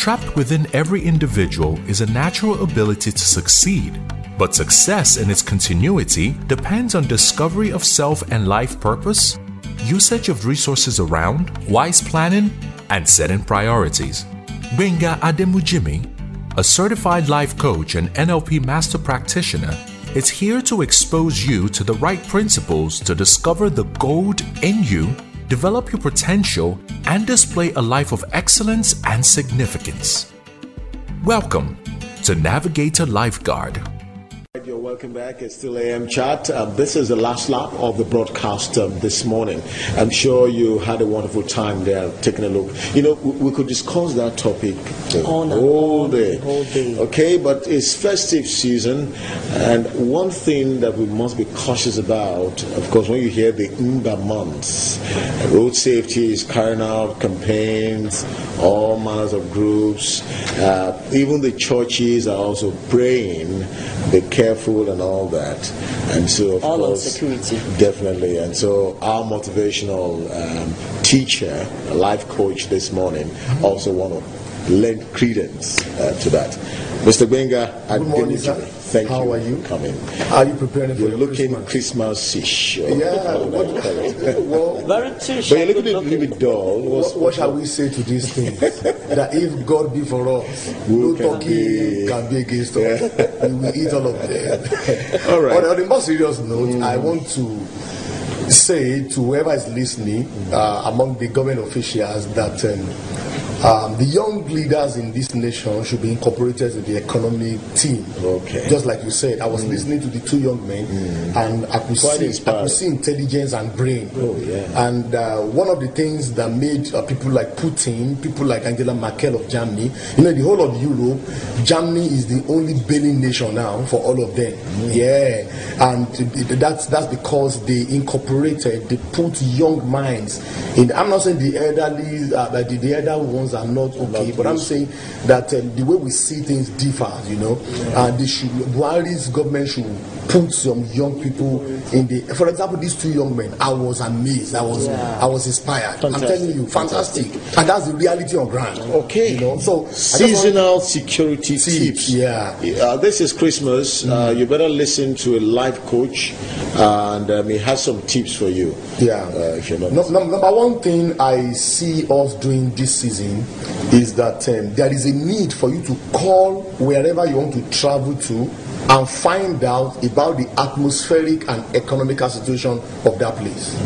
Trapped within every individual is a natural ability to succeed, but success in its continuity depends on discovery of self and life purpose, usage of resources around, wise planning, and setting priorities. Benga Ademujimi, a certified life coach and NLP master practitioner, is here to expose you to the right principles to discover the gold in you, develop your potential, and display a life of excellence and significance. Welcome to Navigator Lifeguard. Welcome back. It's still AM Chat. Um, this is the last lap of the broadcast um, this morning. I'm sure you had a wonderful time there taking a look. You know, we, we could discuss that topic the All day. whole day. Okay, but it's festive season, and one thing that we must be cautious about, of course, when you hear the ember months, road safety is carrying out campaigns, all manners of groups. Uh, even the churches are also praying, be careful and all that. And so, of All course, security. Definitely. And so, our motivational um, teacher, life coach this morning, also want to lend credence uh, to that. Mr. Benga, Good morning, sir. Thank How you How are you? for coming. Are you preparing for You're your looking Christmas? Christmas-ish. or Yeah. whatever What, you call it. well, Very too But you're looking a little bit dull. What's, what, what shall we say to these things? that if God be for us, Who no can turkey be- can be against us. we will eat all of them. All right. On, on a more serious note, I want to say to whoever is listening uh, among the government officials that um, um, the young leaders in this nation should be incorporated in the economic team. Okay. Just like you said, I was listening to the two young men, and I could, Quite see, I could see intelligence and brain. Oh, yeah. And uh, one of the things that made uh, people like Putin, people like Angela Merkel of Germany, you know, the whole of Europe, Germany is the only bailing nation now for all of them. Yeah, and that's that's because they incorporated, they put young minds in. I'm not saying the elderly, uh, the, the elder ones are not okay, but I'm saying that um, the way we see things differs. You know, and they should Buhari's government should put some young people in the. For example, these two young men, I was amazed. I was Yeah. I was inspired. I'm telling you, fantastic, and that's the reality on ground. Okay. you know. So Seasonal security tips. yeah. Uh, this is Christmas. Uh, you better listen to a life coach, and um, he has some tips for you. Yeah. Uh, if you're not. No, num- number one thing I see us doing this season is that um, there is a need for you to call wherever you want to travel to and find out about the atmospheric and economical situation of that place.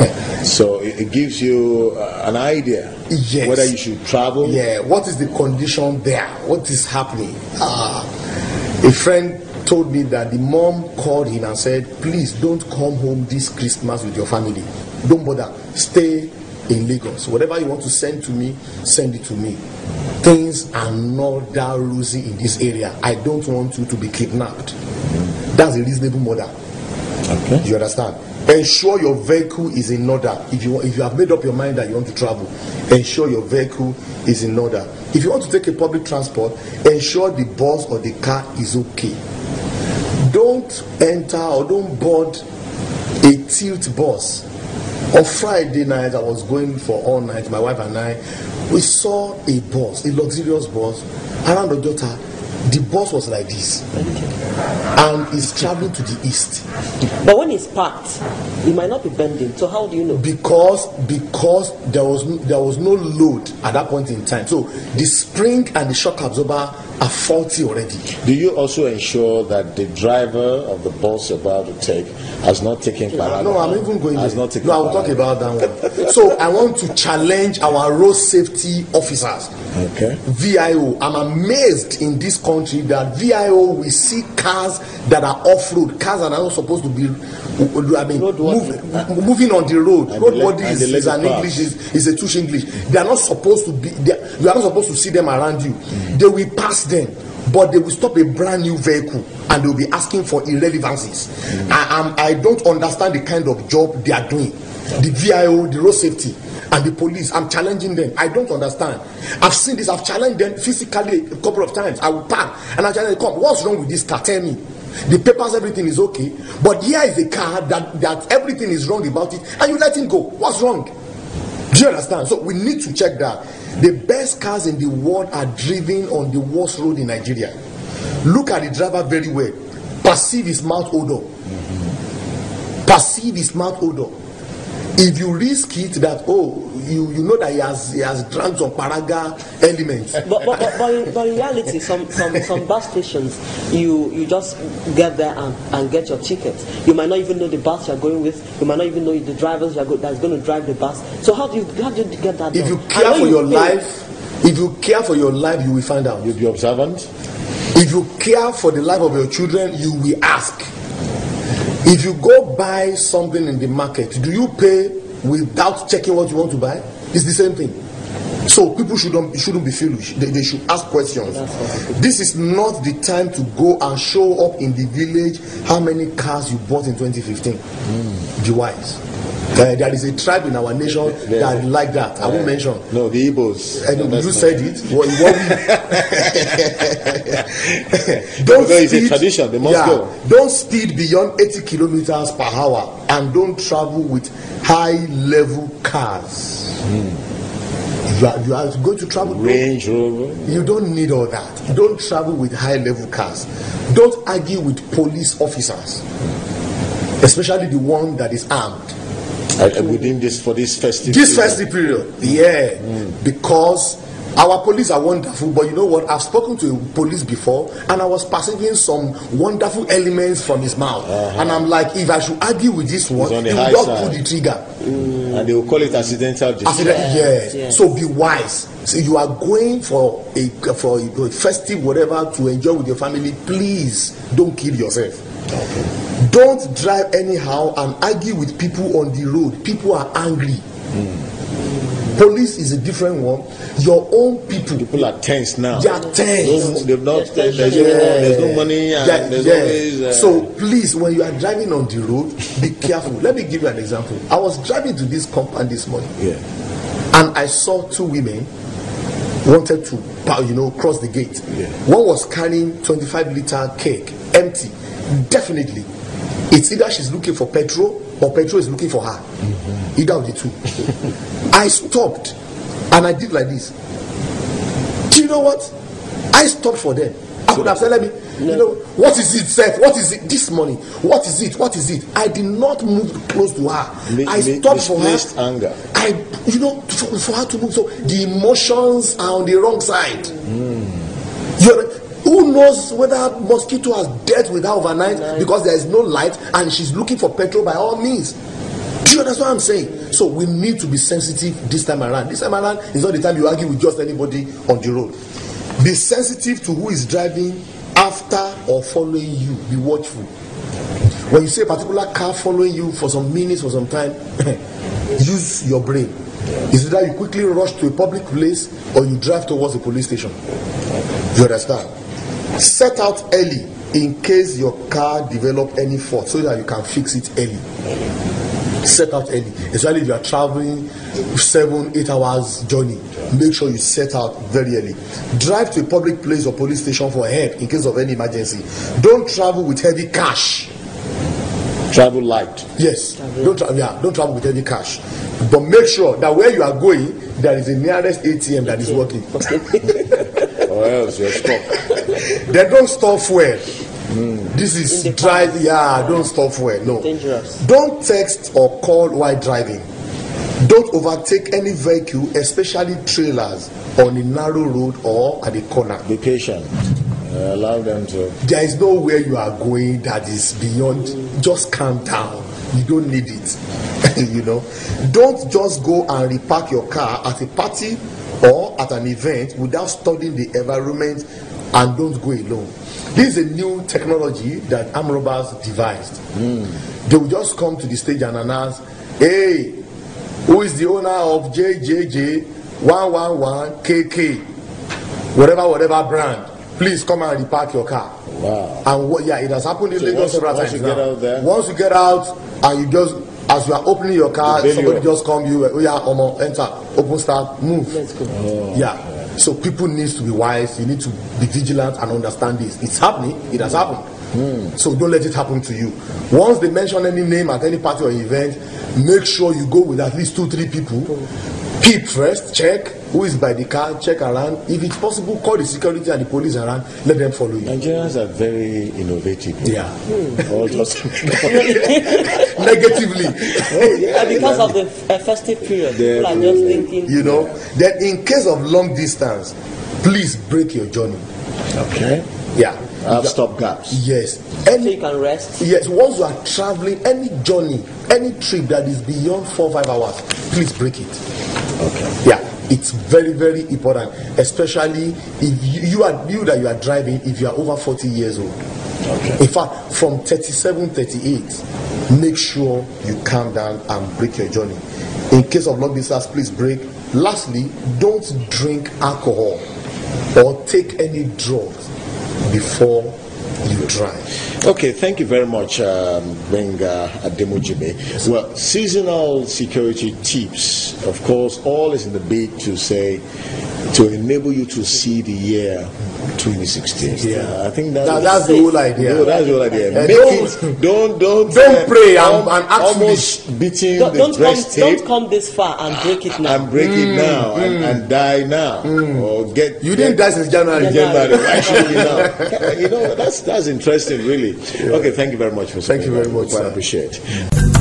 So it, gives you uh, an idea Yes. whether you should travel. Yeah, what is the condition there? What is happening? Ah, a friend told me that the mom called him and said, Please don't come home this Christmas with your family. Don't bother. Stay in Lagos. Whatever you want to send to me, send it to me. Things are not that rosy in this area. I don't want you to be kidnapped. That's a reasonable mother. Okay. You understand? Ensure your vehicle is in order. If you if you have made up your mind that you want to travel, ensure your vehicle is in order. If you want to take a public transport, ensure the bus or the car is okay. Don't enter or don't board a tilt bus. On Friday night, I was going for all night. My wife and I, we saw a bus, a luxurious bus, around Ojota. The bus was like this, and it's traveling to the east. But when it's parked, it might not be bending. So how do you know? because because there was there was no load at that point in time so the spring and the shock absorber are faulty already Do you also ensure that the driver of the bus you're about to take has not taken Parada? no i'm even going Has there. not taken no i will talk about that one so i want to challenge our road safety officers Okay. vio i'm amazed in this country that vio we see cars that are off-road cars that are not supposed to be i mean move, moving on the road road body is, is an legal english pass. is, is a touch english they are not supposed to be they you are not supposed to see them around you. They will pass them but they will stop a brand new vehicle and they will be asking for irrelevancies I, I'm, I don't understand the kind of job they are doing. The vio the road safety and the police i'm challenging them. I don't understand. I've seen this i've challenged them physically a couple of times. I will park and i challenge them come what's wrong with this car? Tell me. The papers everything is okay but here is a car that that everything is wrong about it and you let him go. What's wrong Do you understand? So we need to check that. The best cars in the world are driven on the worst road in Nigeria. Look at the driver very well. Perceive his mouth odor. Perceive his mouth odor. If you risk it that oh you you know that he has he has drank some paraga elements. But, but, but, but, in, but in reality, some, some, some bus stations, you, you just get there and, and get your ticket. You might not even know the bus you're going with. You might not even know the drivers you're go, that's going to drive the bus. So how do you, how do you get that If you And care for you your pay- life, if you care for your life, you will find out. You'll be observant. If you care for the life of your children, you will ask. If you go buy something in the market, do you pay without checking what you want to buy? It's the same thing. So people shouldn't shouldn't be foolish. They, they should ask questions. This is not the time to go and show up in the village how many cars you bought in 2015. Be wise. Uh, there is a tribe in our nation that like that. I won't mention. No, the Igbos. And No, you said it. What, what we, don't Although it's a tradition, they must go. Don't speed beyond 80 kilometers per hour and don't travel with high level cars. You, are, you are going to travel. Range Rover. You don't need all that. Don't travel with high level cars. Don't argue with police officers, especially the one that is armed. Uh, within this for this festive. this festive period yeah because our police are wonderful but you know what i've spoken to police before and i was perceiving some wonderful elements from his mouth and i'm like if i should argue with this one Uh-huh. on he will just pull the trigger and they will call it accidental discharge. yes. yes. So be wise. So you are going for a for a festive whatever to enjoy with your family. Please don't kill yourself. Don't drive anyhow and argue with people on the road. People are angry. Police is a different one. Your own people. People are tense now. They are tense. No, they've not. Yes, There's, yes, no, yes. there's no money and Yeah, there's yeah. always. Uh, so please, when you are driving on the road, be careful. Let me give you an example. I was driving to this compound this morning. yeah. and I saw two women wanted to, you know, cross the gate. Yeah. One was carrying 25 liter cake, empty. Definitely, it's either she's looking for petrol or petrol is looking for her. Either of the two. I stopped and I did like this. Do you know what? I stopped for them. I could have said, let me, you know, what is it, Seth? What is it this morning? What is it? What is it? I did not move close to her. Mi- I stopped for her. anger. I, you know, for, for her to move. So the emotions are on the wrong side. You're, who knows whether mosquito has dealt with her overnight because there is no light and she's looking for petrol by all means. Do you understand what I'm saying? So we need to be sensitive this time around. This time around is not the time you argue with just anybody on the road. Be sensitive to who is driving after or following you. Be watchful. When you see a particular car following you for some minutes or some time, use your brain. Is either you quickly rush to a public place or you drive towards a police station. You understand? Set out early in case your car develop any fault so that you can fix it early. Set out early, especially if you are traveling seven, eight hours journey. Make sure you set out very early. Drive to a public place or police station for help in case of any emergency. Don't travel with heavy cash. Travel light. Yes, don't tra- yeah, don't travel with heavy cash, but make sure that where you are going, there is a nearest ATM that is working. or else you're stuck. Then don't stop fuel. This In is drive. Yeah, don't stop fuel. No. Dangerous. Don't text or call while driving. Don't overtake any vehicle, especially trailers, on a narrow road or at a corner. Be patient. Uh, allow them to. There is nowhere you are going that is beyond. Just calm down. You don't need it. you know. Don't just go and repark your car at a party or at an event without studying the environment and don't go alone. This is a new technology that arm robbers devised. They will just come to the stage and announce, hey, who is the owner of JJJ 111 KK? whatever whatever brand please come and repark your car Wow. and what yeah it has happened in So lagos once- several once times you get now out there- once you get out and you just as you are opening your car somebody just come you oh yeah omo enter open start move Let's go. yeah so people needs to be wise you need to be vigilant and understand this. It's happening it has happened. So don't let it happen to you. Once they mention any name at any party or event make sure you go with at least two three people. Peep first check who is by the car check around if it's possible call the security and the police around let them follow you Nigerians are very innovative. yeah All just negatively And because of the uh, festive period, people are just thinking. you know then in case of long distance please break your journey okay. yeah Have stop gaps. yes So any you can rest. Yes, once you are traveling, any journey, any trip that is beyond four five hours, please break it. Okay. Yeah, it's very very important, especially if you, you are you that you are driving if you are over forty years old. Okay. In fact, from 37, 38, make sure you calm down and break your journey. In case of long distance, please break. Lastly, don't drink alcohol or take any drugs before you drive. Okay, thank you very much, um, Benga Ademujimi. Well, seasonal security tips, of course, all is in the bid to say, to enable you to see the year 2016. Yeah. I think that That- is- that's the whole idea. No, that's the whole idea. Uh, Make don't- it, don't, don't, don't uh, pray and- al- and ask almost beating Don't, the don't, come, tape don't come this far and break it now. and break it now and, and die now or get You didn't die since January. January. Why should we now? You know, that's that's interesting, really. Okay, thank you very much for Thank you very much, I appreciate appreciate.